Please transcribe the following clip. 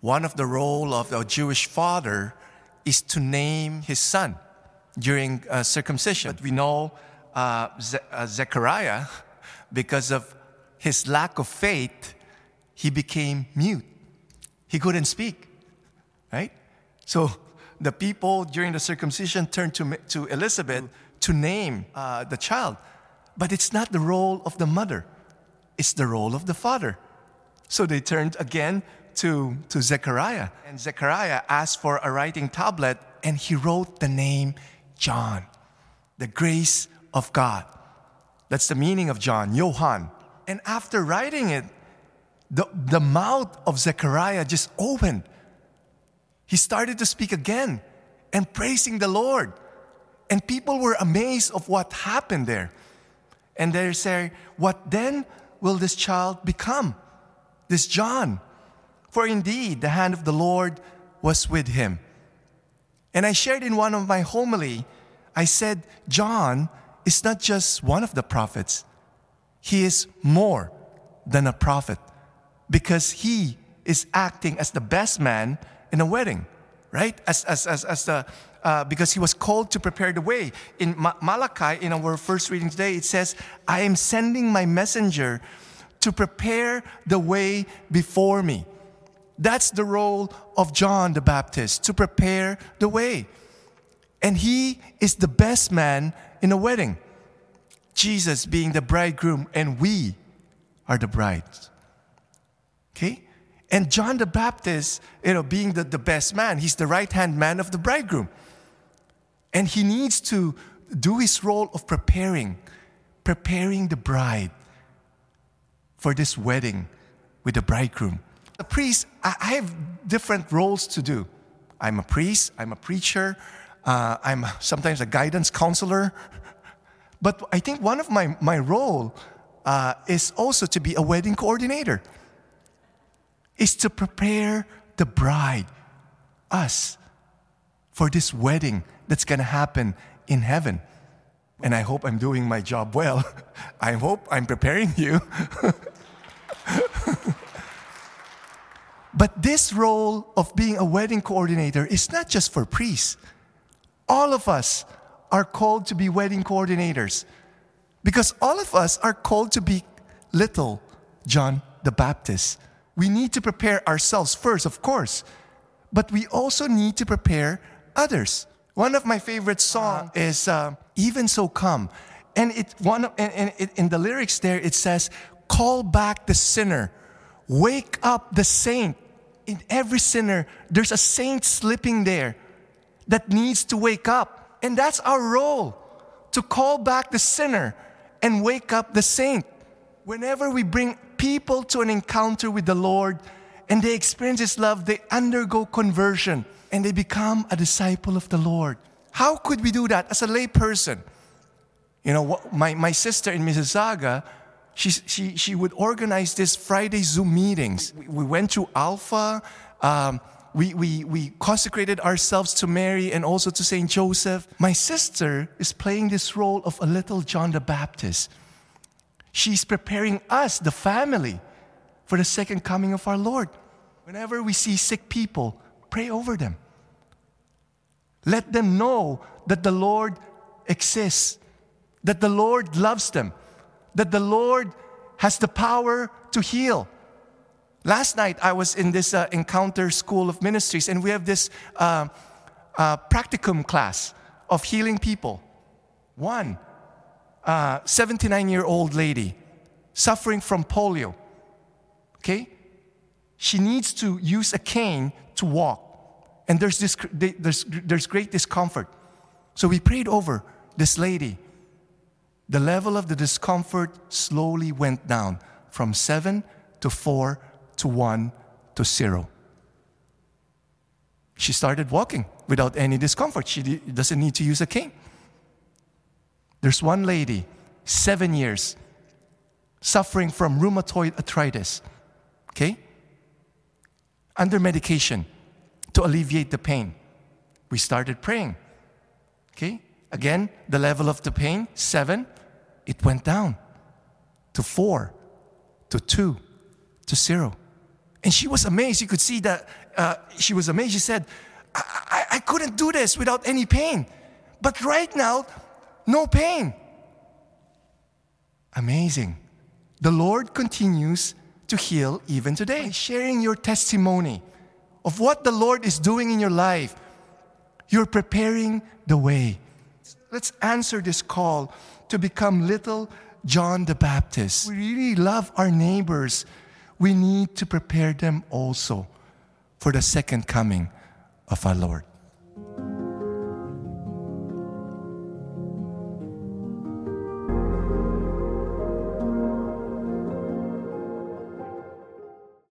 One of the role of a Jewish father is to name his son during uh, circumcision. But we know uh, Ze- uh, Zechariah, because of his lack of faith, he became mute. He couldn't speak, right? So the people during the circumcision turned to, to Elizabeth to name uh, the child. But it's not the role of the mother, it's the role of the father. So they turned again to, to Zechariah. And Zechariah asked for a writing tablet, and he wrote the name John, the grace of God. That's the meaning of John, Johann. And after writing it, the, the mouth of Zechariah just opened. He started to speak again and praising the Lord. And people were amazed of what happened there. And they say, What then will this child become? This John. For indeed, the hand of the Lord was with him. And I shared in one of my homily, I said, John is not just one of the prophets, he is more than a prophet because he is acting as the best man in a wedding, right? As, as, as, as the, uh, because he was called to prepare the way. In Ma- Malachi, in our first reading today, it says, I am sending my messenger to prepare the way before me. That's the role of John the Baptist, to prepare the way. And he is the best man in a wedding. Jesus being the bridegroom, and we are the brides. Okay? And John the Baptist, you know, being the, the best man, he's the right hand man of the bridegroom. And he needs to do his role of preparing, preparing the bride for this wedding with the bridegroom. The priest, I I have different roles to do. I'm a priest, I'm a preacher, uh, I'm sometimes a guidance counselor. But I think one of my, my role uh, is also to be a wedding coordinator, is to prepare the bride, us, for this wedding that's going to happen in heaven. And I hope I'm doing my job well. I hope I'm preparing you. but this role of being a wedding coordinator is not just for priests. All of us are called to be wedding coordinators because all of us are called to be little John the Baptist. We need to prepare ourselves first, of course, but we also need to prepare others. One of my favorite songs is uh, "Even So Come," and it one and, and it, in the lyrics there it says, "Call back the sinner, wake up the saint." In every sinner, there's a saint sleeping there that needs to wake up, and that's our role to call back the sinner and wake up the saint. Whenever we bring people to an encounter with the Lord and they experience His love, they undergo conversion and they become a disciple of the Lord. How could we do that as a lay person? You know, my, my sister in Mississauga, she, she, she would organize this Friday Zoom meetings. We, we went to Alpha. Um, we, we, we consecrated ourselves to Mary and also to St. Joseph. My sister is playing this role of a little John the Baptist. She's preparing us, the family, for the second coming of our Lord. Whenever we see sick people, pray over them. Let them know that the Lord exists, that the Lord loves them, that the Lord has the power to heal. Last night, I was in this uh, Encounter School of Ministries, and we have this uh, uh, practicum class of healing people. One, 79 year old lady suffering from polio. Okay? She needs to use a cane to walk. And there's, this, there's, there's great discomfort. So we prayed over this lady. The level of the discomfort slowly went down from seven to four to one to zero. She started walking without any discomfort. She doesn't need to use a cane. There's one lady, seven years, suffering from rheumatoid arthritis, okay? Under medication to alleviate the pain. We started praying, okay? Again, the level of the pain, seven, it went down to four, to two, to zero. And she was amazed. You could see that uh, she was amazed. She said, I, I, I couldn't do this without any pain. But right now, no pain. Amazing. The Lord continues to heal even today. By sharing your testimony of what the Lord is doing in your life, you're preparing the way. Let's answer this call to become little John the Baptist. We really love our neighbors. We need to prepare them also for the second coming of our Lord.